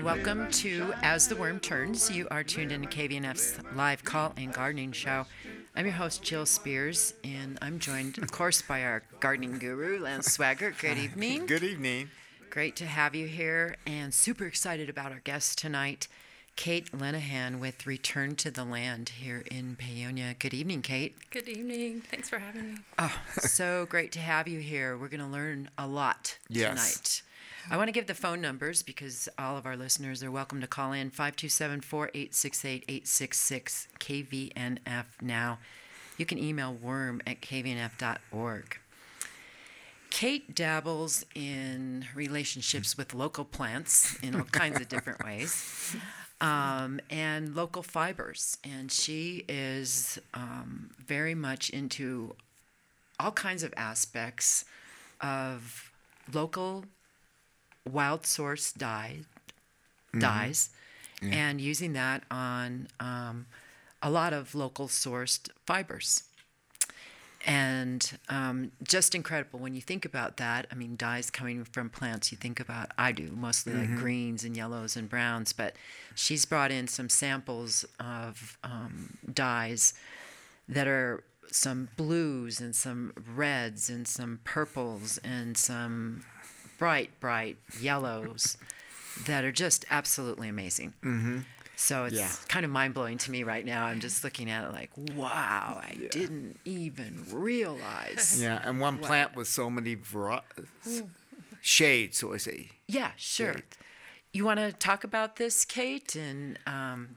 and welcome to As the Worm Turns. You are tuned in to KVNF's live call and gardening show. I'm your host, Jill Spears, and I'm joined, of course, by our gardening guru, Lance Swaggart. Good evening. Good evening. Great to have you here, and super excited about our guest tonight, Kate Lenahan with Return to the Land here in Paonia. Good evening, Kate. Good evening. Thanks for having me. Oh, so great to have you here. We're going to learn a lot Yes. tonight. I want to give the phone numbers because all of our listeners are welcome to call in 527 4868 866 KVNF now. You can email worm at kvnf.org. Kate dabbles in relationships with local plants in all kinds of different ways um, and local fibers. And she is um, very much into all kinds of aspects of local wild source dye, dyes and using that on um, a lot of local sourced fibers. And um, just incredible when you think about that. I mean, dyes coming from plants, you think about, I do, mostly like greens and yellows and browns, but she's brought in some samples of um, dyes that are some blues and some reds and some purples and some bright, bright yellows that are just absolutely amazing. Mm-hmm. So it's Yeah. kind of mind blowing to me right now. I'm just looking at it like, wow, I didn't even realize. Yeah, and one plant with so many shades, so I say. Yeah, sure. Great. You want to talk about this, Kate, and um,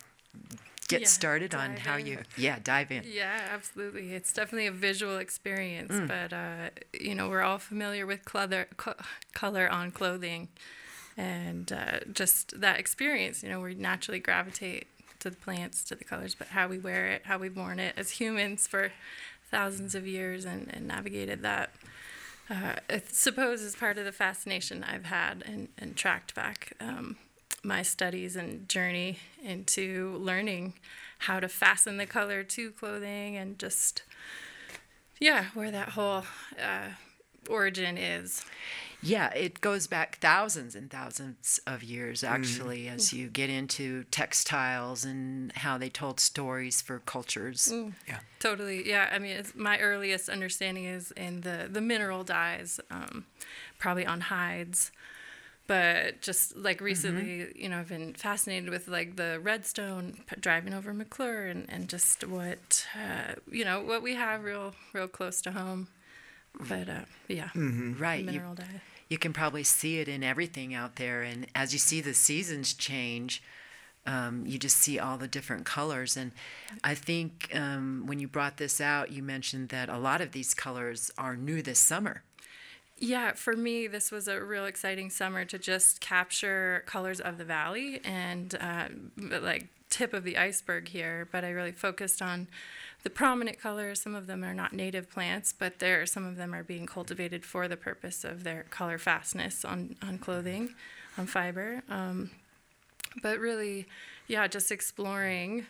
get Yeah, started on how in. you, yeah, dive in. Yeah, absolutely. It's definitely a visual experience, Mm. but uh, you know we're all familiar with color, co- color on clothing, and uh, just that experience. You know, we naturally gravitate to the plants, to the colors, but how we wear it, how we've worn it as humans for thousands of years, and, and navigated that. Uh, I suppose is part of the fascination I've had and, and tracked back um, my studies and journey into learning how to fasten the color to clothing and just, yeah, where that whole uh, origin is. Yeah, it goes back thousands and thousands of years, actually, as you get into textiles and how they told stories for cultures. Yeah. Totally, yeah. I mean, it's, my earliest understanding is in the the mineral dyes, um, probably on hides. But just like recently, you know, I've been fascinated with like the redstone p- driving over McClure and, and just what uh, you know what we have real real close to home. But uh, yeah, Right. You, mineral dye. you can probably see it in everything out there. And as you see the seasons change, um, you just see all the different colors. And I think um, when you brought this out, you mentioned that a lot of these colors are new this summer. Yeah, for me, this was a real exciting summer to just capture colors of the valley and uh, like tip of the iceberg here. But I really focused on the prominent colors. Some of them are not native plants, but there some of them are being cultivated for the purpose of their color fastness on on clothing, on fiber. Um, but really, yeah, just exploring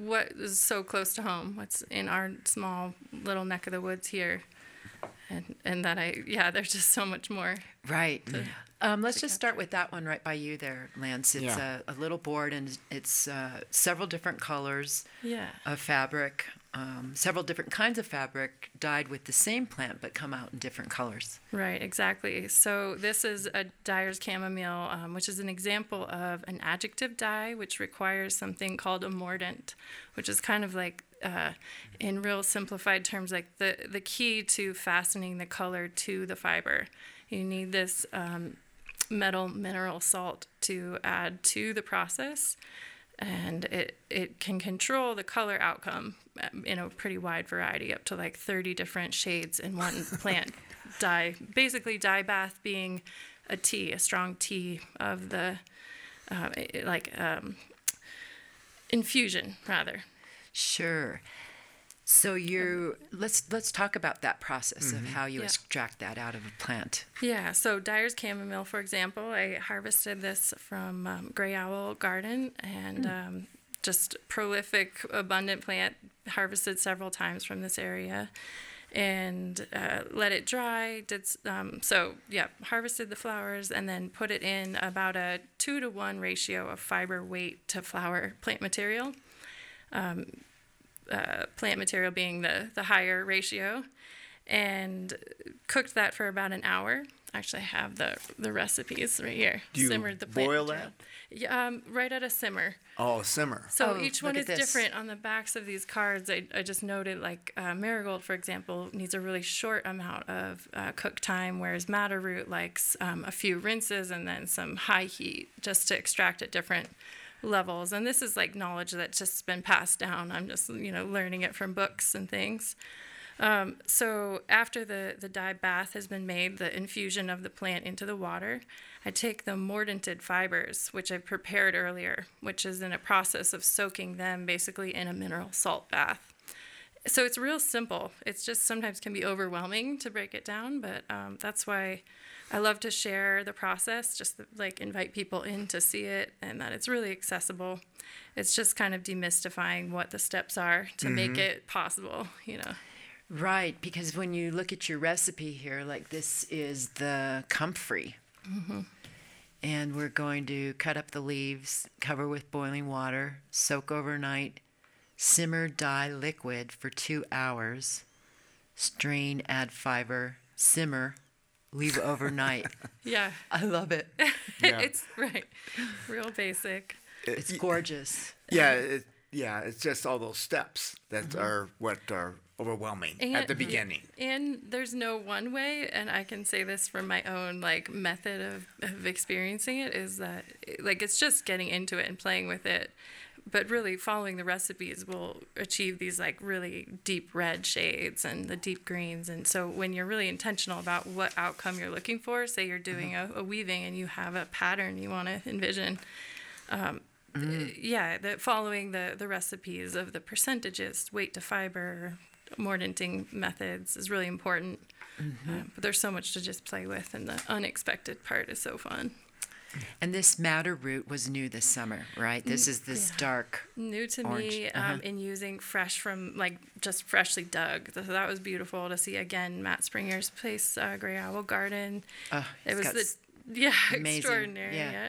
what is so close to home, what's in our small little neck of the woods here and and that I yeah, there's just so much more. Right. Um, let's just start with that one right by you there, Lance. It's Yeah. a, a little board and it's uh, several different colors Yeah. of fabric, um, several different kinds of fabric dyed with the same plant but come out in different colors. Right, exactly. So this is a dyer's chamomile, um, which is an example of an adjective dye, which requires something called a mordant, which is kind of like, uh, in real simplified terms, like the the key to fastening the color to the fiber. You need this um, metal mineral salt to add to the process and it, it can control the color outcome um, in a pretty wide variety up to like 30 different shades in one plant dye basically dye bath being a tea a strong tea of the uh, like um, infusion rather Sure. So you let's let's talk about that process of how you Yeah. extract that out of a plant. Yeah, so Dyer's chamomile, for example, I harvested this from um, Gray Owl Garden and um, just prolific, abundant plant, harvested several times from this area. and uh, let it dry. Did um, so yeah, harvested the flowers and then put it in about a two to one ratio of fiber weight to flower plant material. Um, uh, plant material being the the higher ratio, and cooked that for about an hour. Actually, I have the the recipes right here. Do you Simmered the plant boil material. Yeah, um, right at a simmer. Oh, simmer. So Oh, each one is this. different on the backs of these cards. I, I just noted like uh, marigold, for example, needs a really short amount of uh, cook time, whereas madder root likes um, a few rinses and then some high heat just to extract at different levels. And this is like knowledge that's just been passed down. I'm just you know learning it from books and things. Um, so after the, the dye bath has been made, the infusion of the plant into the water, I take the mordanted fibers, which I prepared earlier, which is in a process of soaking them basically in a mineral salt bath. So it's real simple. It's just sometimes can be overwhelming to break it down, but um, that's why I love to share the process, just like invite people in to see it, and that it's really accessible. It's just kind of demystifying what the steps are to make mm-hmm. it possible, you know. Right, because when you look at your recipe here, like this is the comfrey. Mm-hmm. And we're going to cut up the leaves, cover with boiling water, soak overnight, simmer dye liquid for two hours, strain, add fiber, simmer, leave overnight. Yeah, I love it. Yeah. it's right, real basic. It's gorgeous. Yeah, it, yeah. It's just all those steps that mm-hmm. are what are overwhelming at the beginning. And there's no one way, and I can say this from my own like method of, of experiencing it is that like it's just getting into it and playing with it. But really following the recipes will achieve these like really deep red shades and the deep greens. And so when you're really intentional about what outcome you're looking for, say you're doing a, a weaving and you have a pattern you want to envision, um, yeah, the, following the, the recipes of the percentages, weight to fiber, mordanting methods is really important. Uh, but there's so much to just play with, and the unexpected part is so fun. And this madder root was new this summer, right? This is this yeah. dark. New to Orange, me uh-huh. um, in using fresh from like just freshly dug. So that was beautiful to see again. Matt Springer's place, uh, Gray Owl Garden. Uh, it was the yeah amazing, extraordinary. yeah. Yeah.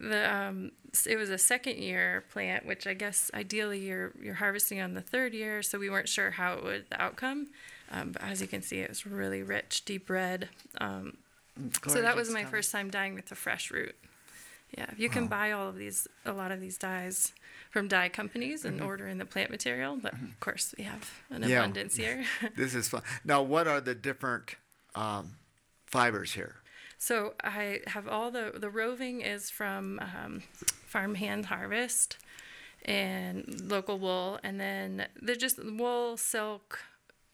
The um, it was a second year plant, which I guess ideally you're you're harvesting on the third year, so we weren't sure how it would the outcome. Um, but as you can see, it was really rich, deep red. Um, so that was my color. first time dyeing with the fresh root. Yeah, you can buy all of these, a lot of these dyes from dye companies and order in the plant material, but of course we have an Yeah. abundance here. This is fun. Now, what are the different um, fibers here? So I have all the the roving is from um, Farm Hand Harvest and local wool, and then they're just wool, silk,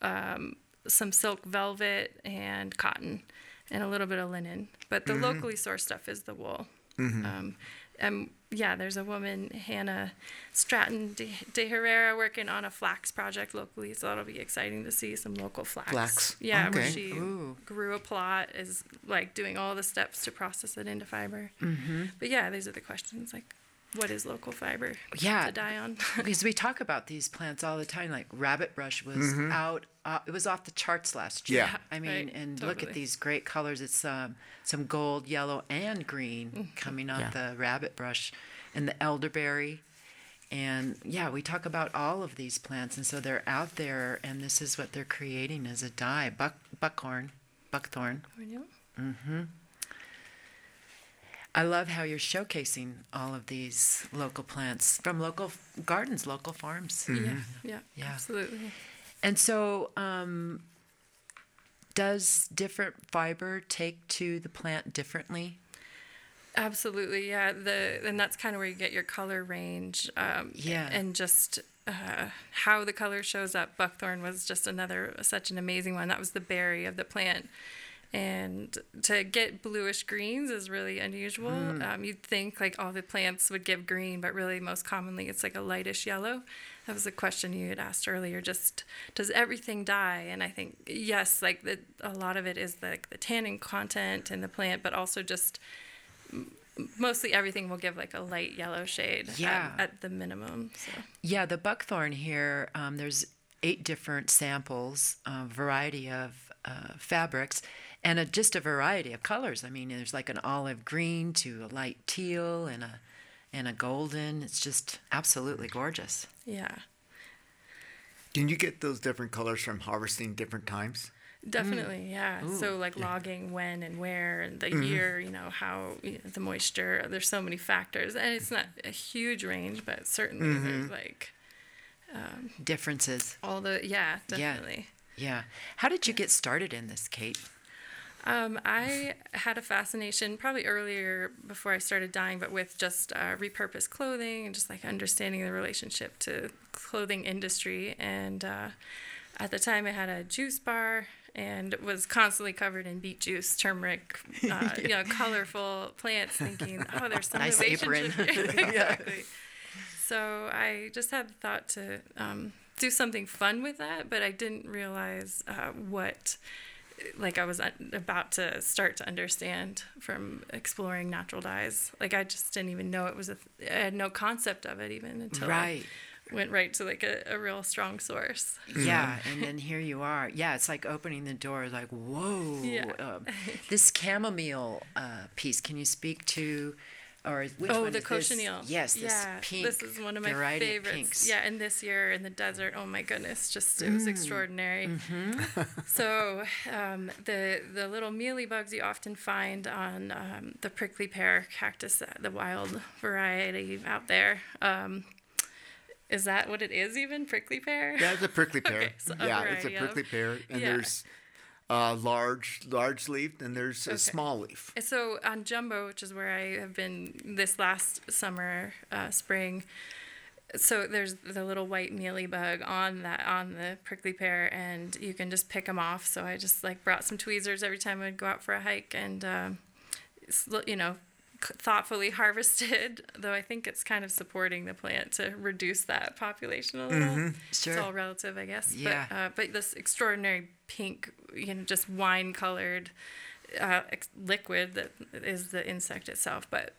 um, some silk velvet, and cotton, and a little bit of linen. But the locally sourced stuff is the wool. Um, and yeah, there's a woman, Hannah Stratton de, de Herrera, working on a flax project locally, so that'll be exciting to see some local flax. Flax, Yeah, where she Ooh. grew a plot, is like doing all the steps to process it into fiber. Mm-hmm. But yeah, these are the questions like, what is local fiber Yeah. to dye on? because we talk about these plants all the time. Like rabbit brush was out; uh, it was off the charts last year. Yeah. I mean, Right, and look at these great colors. It's um, some gold, yellow, and green Mm-hmm. coming off Yeah. the rabbit brush, and the elderberry. And yeah, we talk about all of these plants, and so they're out there, and this is what they're creating as a dye: buck, buckhorn, buckthorn. I love how you're showcasing all of these local plants from local f- gardens, local farms. Yeah, yeah, Yeah. absolutely. And so, um, does different fiber take to the plant differently? Absolutely, yeah. The and that's kind of where you get your color range. Um, Yeah. And just uh, how the color shows up. Buckthorn was just another such an amazing one. That was the berry of the plant. And to get bluish greens is really unusual. Um, you'd think like all the plants would give green, but really most commonly it's like a lightish yellow. That was a question you had asked earlier. Just does everything dye? And I think yes, like the, a lot of it is like the tannin content in the plant, but also just mostly everything will give like a light yellow shade at- Yeah. at, the minimum. So Yeah, the buckthorn here, um, there's eight different samples, a variety of uh, fabrics, and a, just a variety of colors. I mean, there's like an olive green to a light teal and a and a golden. It's just absolutely gorgeous. Yeah. Can you get those different colors from harvesting different times? Definitely, mm. yeah. so like logging when and where and the mm-hmm. year, you know, how you know, the moisture. There's so many factors, and it's not a huge range, but certainly there's mm-hmm. like um, Differences. all the yeah, Yeah. definitely. Yeah. How did you get started in this, Kate? Um, I had a fascination probably earlier before I started dyeing, but with just uh, repurposed clothing and just like understanding the relationship to clothing industry. And uh, at the time, I had a juice bar and was constantly covered in beet juice, turmeric, uh, you know, colorful plants. Thinking, oh, there's some Nice relationship apron. here. exactly. So I just had the thought to um, do something fun with that, but I didn't realize uh, what, like, I was about to start to understand from exploring natural dyes. Like, I just didn't even know it was a. Th- I had no concept of it even until Right. I went right to like a, a real strong source. Yeah, and then here you are. Yeah, it's like opening the door. Like, whoa. Yeah. Um, this chamomile uh, piece. Can you speak to, or which oh, one the is this? cochineal. Yes, this yeah, pink. This is one of my variety favorites. Of pinks. Yeah, and this year in the desert, oh my goodness, just it was extraordinary. so um, the the little mealy bugs you often find on um, the prickly pear cactus, uh, the wild variety out there. Um, is that what it is? Even prickly pear? Yeah, it's a prickly pear. Okay, so a yeah, it's a variety of- prickly pear, and Yeah. there's uh, large, large leaf, and there's a small leaf. So on Jumbo, which is where I have been this last summer, uh, spring. So there's the little white mealy bug on that on the prickly pear, and you can just pick them off. So I just like brought some tweezers every time I'd go out for a hike, and sl- you know, thoughtfully harvested. Though I think it's kind of supporting the plant to reduce that population a little. It's Sure. all relative, I guess. Yeah. But, uh, but this extraordinary pink, you know, just wine colored uh, ex- liquid that is the insect itself, but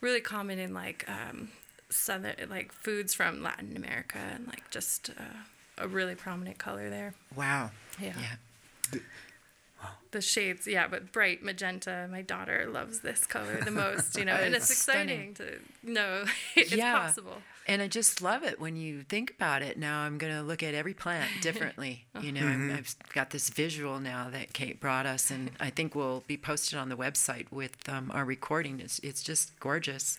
really common in like um, southern, like foods from Latin America, and like just uh, a really prominent color there. Wow. Yeah. Yeah. The shades, yeah, but bright magenta. My daughter loves this color the most, you know, and it's It's stunning. exciting to know it's Yeah. possible. And I just love it when you think about it. Now I'm going to look at every plant differently. You know, I'm, I've got this visual now that Kate brought us, and I think will be posted on the website with um, our recording. It's, it's just gorgeous.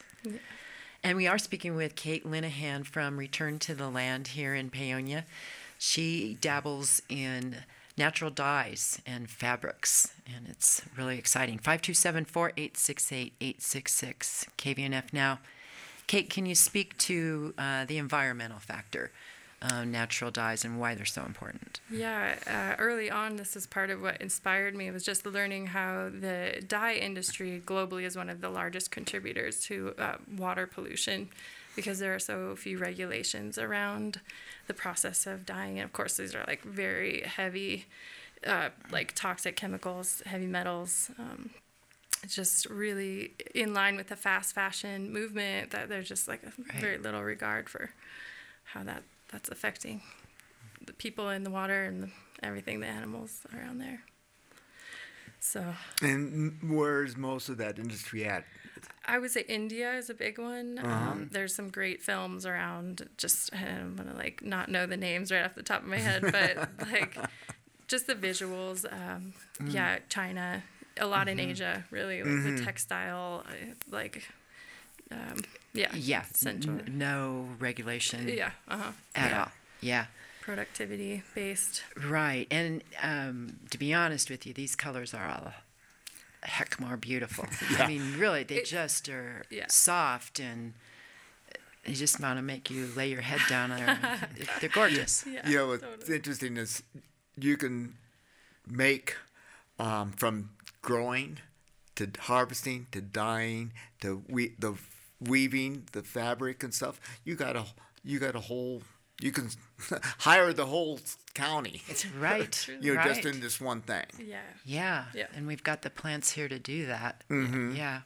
And we are speaking with Kate Linehan from Return to the Land here in Paonia. She dabbles in natural dyes and fabrics, and it's really exciting. 527 4868 866 KVNF now. Kate, can you speak to uh, the environmental factor of natural dyes and why they're so important? Yeah, uh, early on, this is part of what inspired me It was just learning how the dye industry globally is one of the largest contributors to uh, water pollution because there are so few regulations around the process of dyeing. And of course, these are like very heavy, uh, like toxic chemicals, heavy metals. Um, just really in line with the fast fashion movement that there's just like a very little regard for how that that's affecting the people in the water and the, everything the animals around there so And where's most of that industry at? I would say india is a big one. Um, there's some great films around just i'm gonna like not know the names right off the top of my head but like just the visuals um, yeah china a lot in asia really like the textile uh, like um, yeah Yeah, n- no regulation yeah uh-huh. at yeah. all. Yeah, productivity based. Right. And um, to be honest with you, these colors are all heck more beautiful. I mean, really, they It- just are Yeah. soft and they just want to make you lay your head down on them. They're gorgeous. yeah You know, what's totally. interesting is you can make um, from growing to harvesting to dyeing to we- the weaving the fabric and stuff. You got a you got a whole. You can hire the whole county. It's right. You know, right. just in this one thing. yeah Yeah. Yeah. And we've got the plants here to do that. Yeah.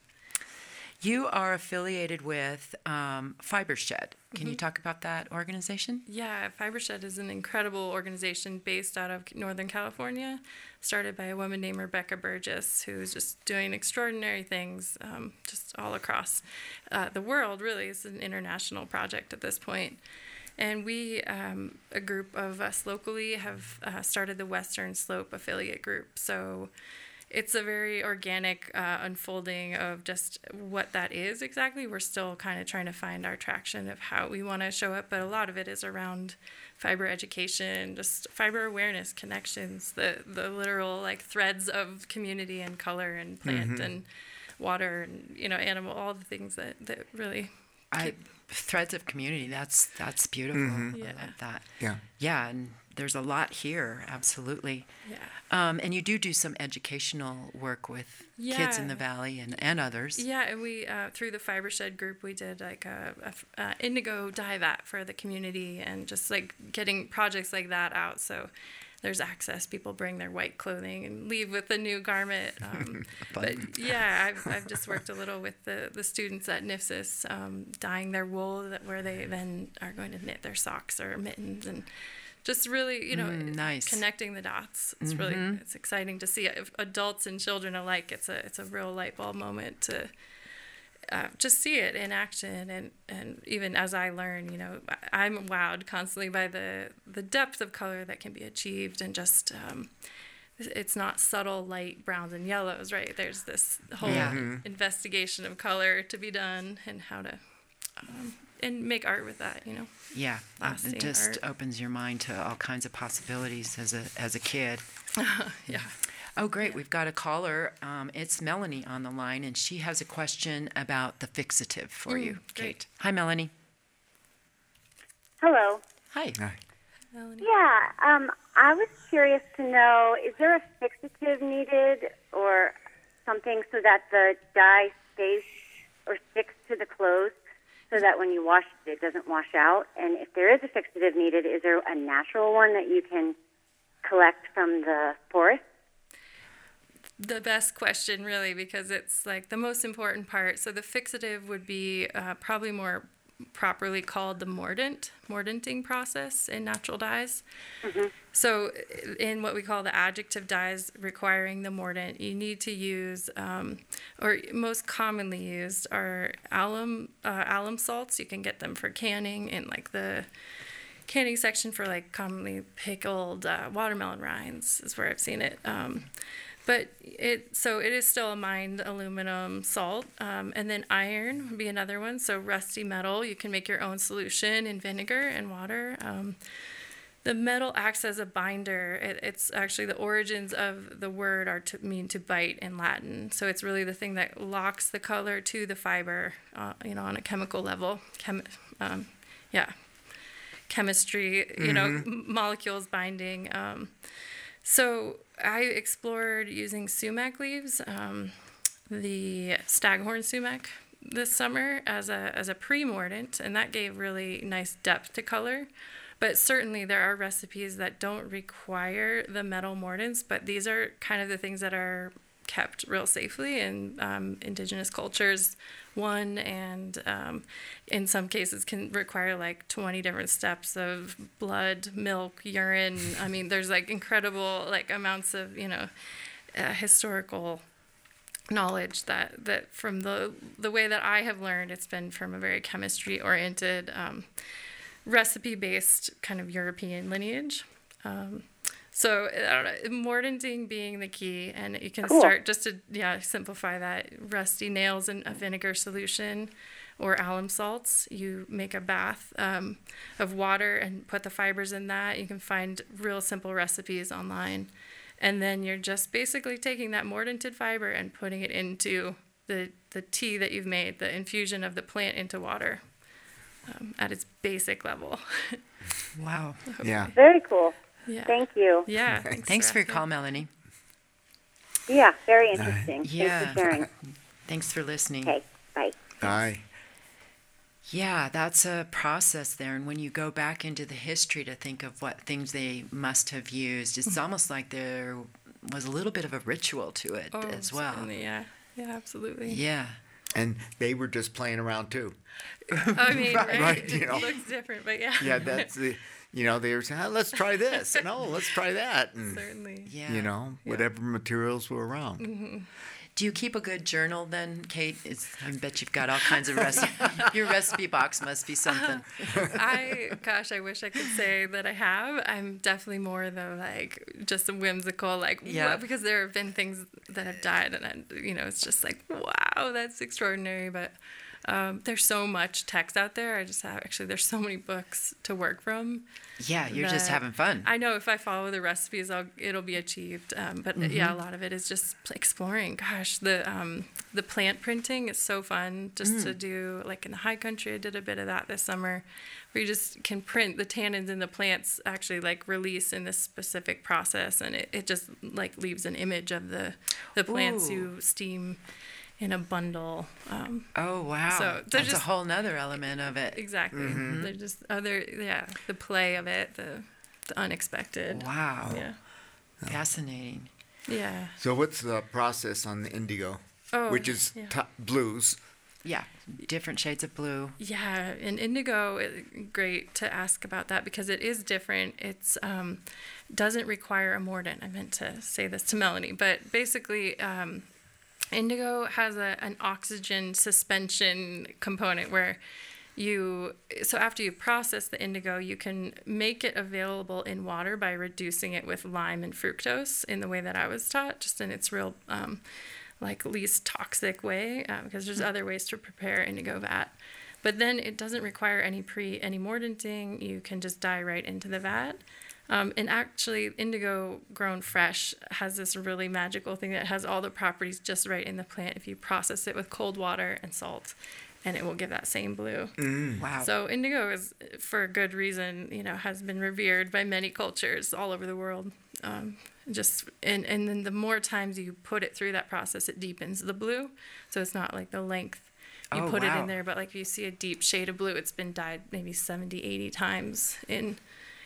You are affiliated with um, Fibershed. Can you talk about that organization? Yeah, Fibershed is an incredible organization based out of Northern California, started by a woman named Rebecca Burgess, who's just doing extraordinary things um, just all across uh, the world, really. It's an international project at this point. And we, um, a group of us locally, have uh, started the Western Slope Affiliate Group. So it's a very organic uh, unfolding of just what that is exactly. We're still kind of trying to find our traction of how we want to show up, but a lot of it is around fiber education, just fiber awareness, connections, the the literal like threads of community and color and plant and water and you know animal, all the things that that really. I threads of community. That's that's beautiful. I Yeah. love that. Yeah. Yeah, and there's a lot here. Absolutely. Yeah. Um, and you do do some educational work with kids in the valley and, and others. Yeah, and we uh, through the Fibershed group, we did like a, a f- uh, indigo dive at for the community, and just like getting projects like that out. So there's access. People bring their white clothing and leave with a new garment. Um, but yeah, I've, I've just worked a little with the, the students at NIFSIS, um, dyeing their wool that where they then are going to knit their socks or mittens and. Just really, you know, Mm, nice. connecting the dots. It's really, it's exciting to see adults and children alike. It's a, it's a real light bulb moment to, uh, just see it in action and and even as I learn, you know, I- I'm wowed constantly by the the depth of color that can be achieved and just um, it's not subtle light browns and yellows, right? There's this whole Yeah. investigation of color to be done and how to um, and make art with that, you know. Yeah, Lasting it just art. opens your mind to all kinds of possibilities as a as a kid. Yeah. Oh, great! We've got a caller. Um, it's Melanie on the line, and she has a question about the fixative for you, Mm, great. Kate. Hi, Melanie. Hello. Hi. Hi. Melanie. Yeah, um, I was curious to know is there a fixative needed or something so that the dye stays or sticks to the clothes so that when you wash it, it doesn't wash out? And if there is a fixative needed, is there a natural one that you can collect from the forest? The best question really because it's like the most important part. So the fixative would be uh, probably more properly called the mordant mordanting process in natural dyes. So in what we call the adjective dyes requiring the mordant you need to use um, or most commonly used are alum uh, alum salts. You can get them for canning in like the canning section for like commonly pickled uh, watermelon rinds is where I've seen it. Um, but it so it is still a mined aluminum salt, um, and then iron would be another one. So rusty metal, you can make your own solution in vinegar and water. Um, the metal acts as a binder. It, it's actually the origins of the word are to mean to bite in Latin. So it's really the thing that locks the color to the fiber, uh, you know, on a chemical level. Chem- um, yeah, chemistry, you know, m- molecules binding. Um, so I explored using sumac leaves, um, the staghorn sumac this summer as a as a pre-mordant, and that gave really nice depth to color. But certainly there are recipes that don't require the metal mordants, but these are kind of the things that are kept real safely in um, indigenous cultures. One, and um, in some cases can require like 20 different steps of blood, milk, urine. I mean, there's like incredible like amounts of you know uh, historical knowledge that that from the the way that I have learned, it's been from a very chemistry oriented. Um, recipe based kind of European lineage. Um, so I don't know, mordanting being the key, and you can Cool. start just to yeah simplify that. Rusty nails in a vinegar solution, or alum salts. You make a bath um, of water and put the fibers in that. You can find real simple recipes online, and then you're just basically taking that mordanted fiber and putting it into the the tea that you've made, the infusion of the plant into water um, at its basic level. Wow. Yeah. Very cool. Yeah. Thank you. yeah. Thanks for your call, Melanie. Yeah, very interesting. Yeah. Thanks for sharing. Thanks for listening. Okay, bye. Bye. Yeah, that's a process there. And when you go back into the history to think of what things they must have used, it's mm-hmm. almost like there was a little bit of a ritual to it Oh, as well. certainly, yeah. Yeah, absolutely. Yeah. and they were just playing around too. I mean, Right, right, right, you it know. looks different, but yeah. Yeah, that's the, you know, they were saying, "Ah, let's try this. No, let's try that. And, certainly. Yeah. you know, whatever materials were around. Do you keep a good journal then, Kate? It's, I bet you've got all kinds of recipes. Your recipe box must be something. I gosh, I wish I could say that I have. I'm definitely more the like just a whimsical like Yeah. yeah because there have been things that have dyed and I, you know it's just like wow that's extraordinary but um, there's so much text out there. I just have actually there's so many books to work from. Yeah, you're just having fun. I know if I follow the recipes, I'll it'll be achieved. Um, but Mm-hmm. yeah, a lot of it is just exploring. Gosh, the um, the plant printing is so fun just Mm. to do. Like in the high country, I did a bit of that this summer, where you just can print the tannins in the plants actually like release in this specific process, and it, it just like leaves an image of the the plants Ooh. you steam in a bundle. Um, oh wow, So they're that's just- a whole nother element of it. exactly. Mm-hmm. They're just other yeah the play of it, the the unexpected. Wow, Yeah. fascinating. Yeah. So, what's the process on the indigo, Oh, which is yeah. to- blues? Yeah, different shades of blue. Yeah, and indigo, great to ask about that because it is different. It's um, doesn't require a mordant. I meant to say this to Melanie, but basically, um, indigo has a, an oxygen suspension component where you so after you process the indigo you can make it available in water by reducing it with lime and fructose in the way that i was taught just in its real um, like least toxic way uh, because there's other ways to prepare indigo vat. But then it doesn't require any pre any mordanting you can just dye right into the vat um, and actually indigo grown fresh has this really magical thing that has all the properties just right in the plant if you process it with cold water and salt and it will give that same blue Wow. so indigo is, for a good reason, you know, has been revered by many cultures all over the world. Um, just and and then the more times you put it through that process, it deepens the blue. So it's not like the length you Oh, put it in there, but like if you see a deep shade of blue, it's been dyed maybe 70, 80 times in.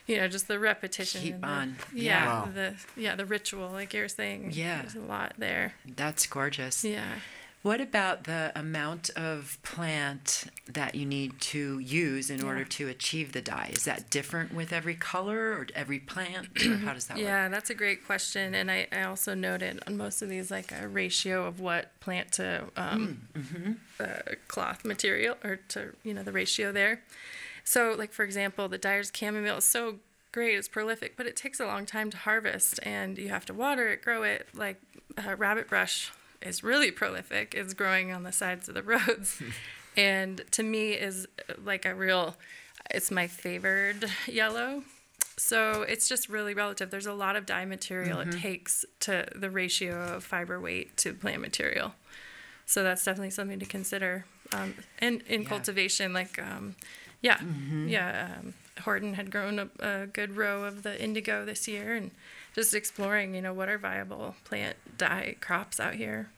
You know, just the repetition. Keep and the- on. Yeah, Wow. the yeah the ritual, like you're saying. Yeah. there's a lot there. That's gorgeous. Yeah. What about the amount of plant that you need to use in order to achieve the dye? Is that different with every color or every plant? Or how does that work? Yeah, that's a great question, and I, I also noted on most of these like a ratio of what plant to um, uh, cloth material or to you know the ratio there. So like for example, the Dyer's chamomile is so great, it's prolific, but it takes a long time to harvest, and you have to water it, grow it. Like uh, rabbit brush is really prolific. It's growing on the sides of the roads, and to me is like a real. It's my favored yellow. So it's just really relative. There's a lot of dye material Mm-hmm. it takes to the ratio of fiber weight to plant material. So that's definitely something to consider. Um, and in Yeah. cultivation, like, um, yeah, yeah, um, Horton had grown a, a good row of the indigo this year and just exploring, you know, what are viable plant dye crops out here.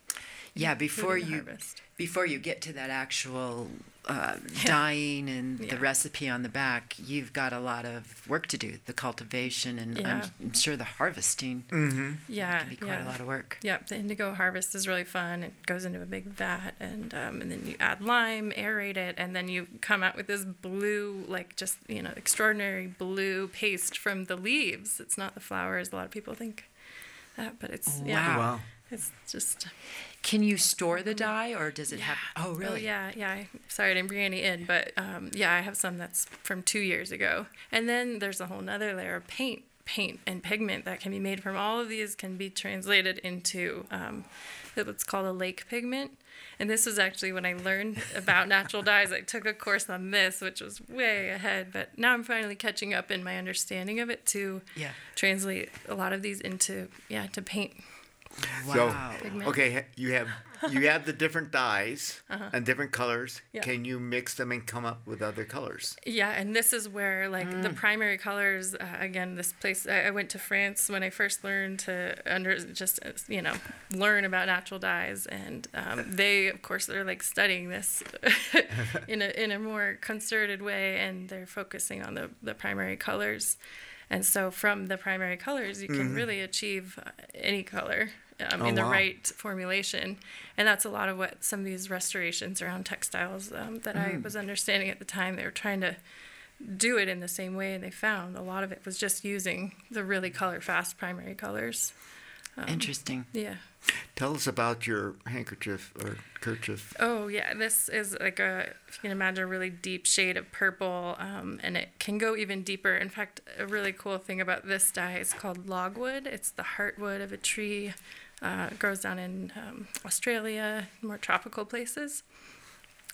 Yeah, before you harvest. before you get to that actual uh, dyeing and the recipe on the back, you've got a lot of work to do. The cultivation and Yeah. I'm, I'm sure the harvesting Yeah, can be quite yeah. a lot of work. Yep, the indigo harvest is really fun. It goes into a big vat, and um, and then you add lime, aerate it, and then you come out with this blue, like just you know, extraordinary blue paste from the leaves. It's not the flowers. A lot of people think that, but it's yeah, Wow. Wow. it's just Can you store the dye or does it have? Oh, really? Oh yeah, yeah. I, sorry, I didn't bring any in, but um, yeah, I have some that's from two years ago. And then there's a whole nother layer of paint, paint and pigment that can be made from all of these can be translated into um, what's called a lake pigment. And this was actually when I learned about natural dyes. I took a course on this, which was way ahead, but now I'm finally catching up in my understanding of it to Yeah. translate a lot of these into yeah to paint. Wow. Pigment. Okay, you have you have the different dyes and different colors. Uh-huh. Yeah. Can you mix them and come up with other colors? Yeah, and this is where like Mm. the primary colors. Uh, again, this place I, I went to France when I first learned to under just uh, you know learn about natural dyes, and um, they of course they're like studying this in a in a more concerted way, and they're focusing on the the primary colors. And so from the primary colors, you can really achieve uh, any color um, Oh, in the wow. right formulation. And that's a lot of what some of these restorations around textiles um, that I was understanding at the time, they were trying to do it in the same way and they found a lot of it was just using the really color fast primary colors. Interesting. Yeah. Tell us about your handkerchief or kerchief. Oh yeah, this is like a if you can imagine a really deep shade of purple, um, and it can go even deeper. In fact, a really cool thing about this dye is called logwood. It's the heartwood of a tree. Uh, it grows down in um, Australia, more tropical places.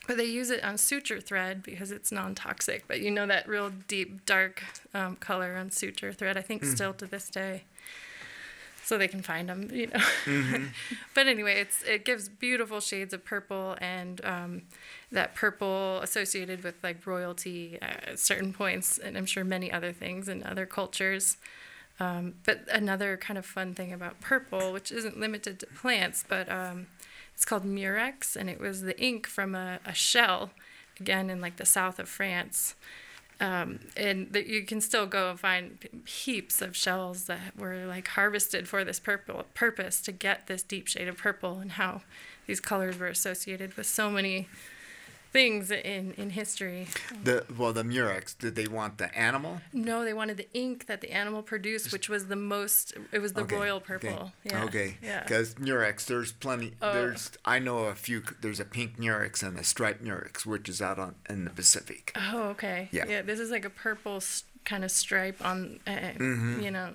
But they use it on suture thread because it's non-toxic. But you know that real deep dark um, color on suture thread. I think still to this day. So they can find them, you know. but anyway, it's it gives beautiful shades of purple and um, that purple associated with like royalty at certain points, and I'm sure many other things in other cultures. Um, but another kind of fun thing about purple, which isn't limited to plants, but um, it's called Murex, and it was the ink from a, a shell, again in like the south of France. Um, and that you can still go and find heaps of shells that were like harvested for this purple purpose to get this deep shade of purple, and how these colors were associated with so many things in in history. The well, the Murex. Did they want the animal? No, they wanted the ink that the animal produced, which was the most. It was the Okay, royal okay, purple. Yeah. Okay. Yeah. Because Murex, there's plenty. Oh. There's I know a few. There's a pink Murex and a striped Murex, which is out on in the Pacific. Oh, okay. Yeah. Yeah. This is like a purple kind of stripe on. Uh, You know,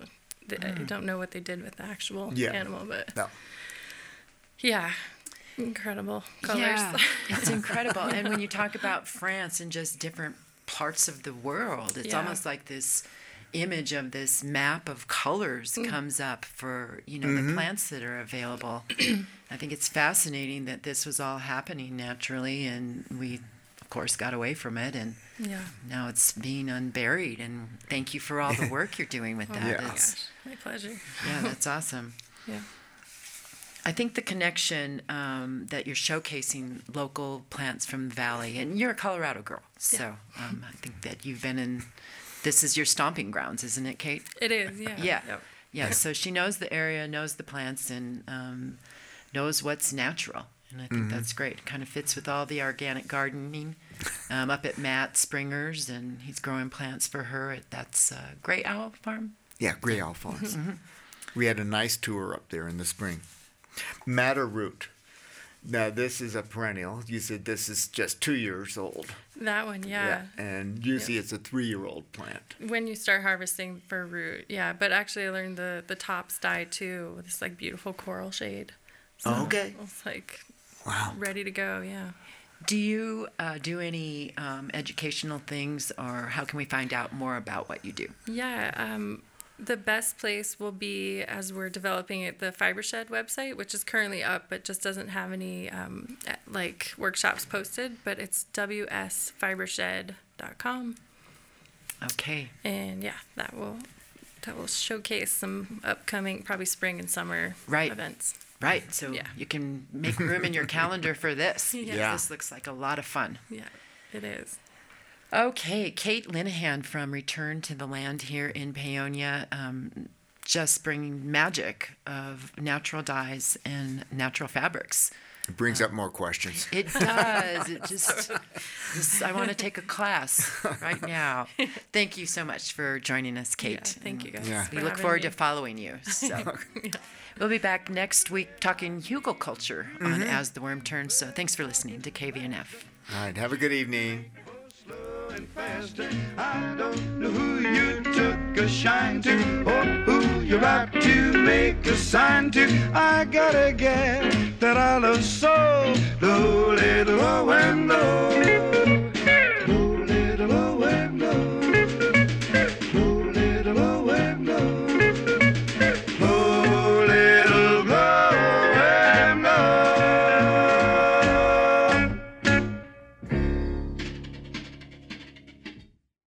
th- I don't know what they did with the actual Mm-hmm. Yeah. animal, but No. yeah, incredible colors. Yeah, it's incredible. And when you talk about France and just different parts of the world, it's Yeah. almost like this image of this map of colors Mm. comes up for you know Mm-hmm. the plants that are available. I think it's fascinating that this was all happening naturally, and we, of course, got away from it, and yeah. now it's being unburied. And thank you for all the work you're doing with that. Yeah. It's- My pleasure. yeah, that's awesome. Yeah. I think the connection um, that you're showcasing local plants from the valley, and you're a Colorado girl, so um, I think that you've been in. This is your stomping grounds, isn't it, Kate? It is. Yeah. Yeah, Yep. yeah. So she knows the area, knows the plants, and um, knows what's natural, and I think that's great. It Kind of fits with all the organic gardening um, up at Matt Springer's, and he's growing plants for her at that's uh, Gray Owl Farm. Yeah, Gray Owl Farms. Mm-hmm. We had a nice tour up there in the spring. Madder root. Now this is a perennial. You said this is just two years old. That one. Yeah. And usually it's a three-year-old plant. When you start harvesting for root, yeah. But actually, I learned the the tops dye too with this like beautiful coral shade. So Okay. It's like Wow. ready to go. Yeah. Do you uh, do any um, educational things, or how can we find out more about what you do? Yeah, um, the best place will be as we're developing it, the Fibershed website, which is currently up but just doesn't have any um, like workshops posted. But it's wsfibershed.com, Okay. and yeah, that will that will showcase some upcoming, probably spring and summer Right. events. Right. So Yeah. you can make room in your calendar for this. Yeah. This looks like a lot of fun. Yeah, it is. Okay. Kate Linehan from Return to the Land here in Paonia, um, just bringing magic of natural dyes and natural fabrics. It brings up more questions. It does. It just, just I want to take a class right now. Thank you so much for joining us, Yeah, Kate. thank you guys. Yeah. for We look forward me. to following you. So we'll be back next week talking hugelkultur on As the Worm Turns. So thanks for listening to KVNF. All right. Have a good evening and faster. I don't know who you took a shine to or who you're about to make a sign to. I gotta get that I love so low, low and low.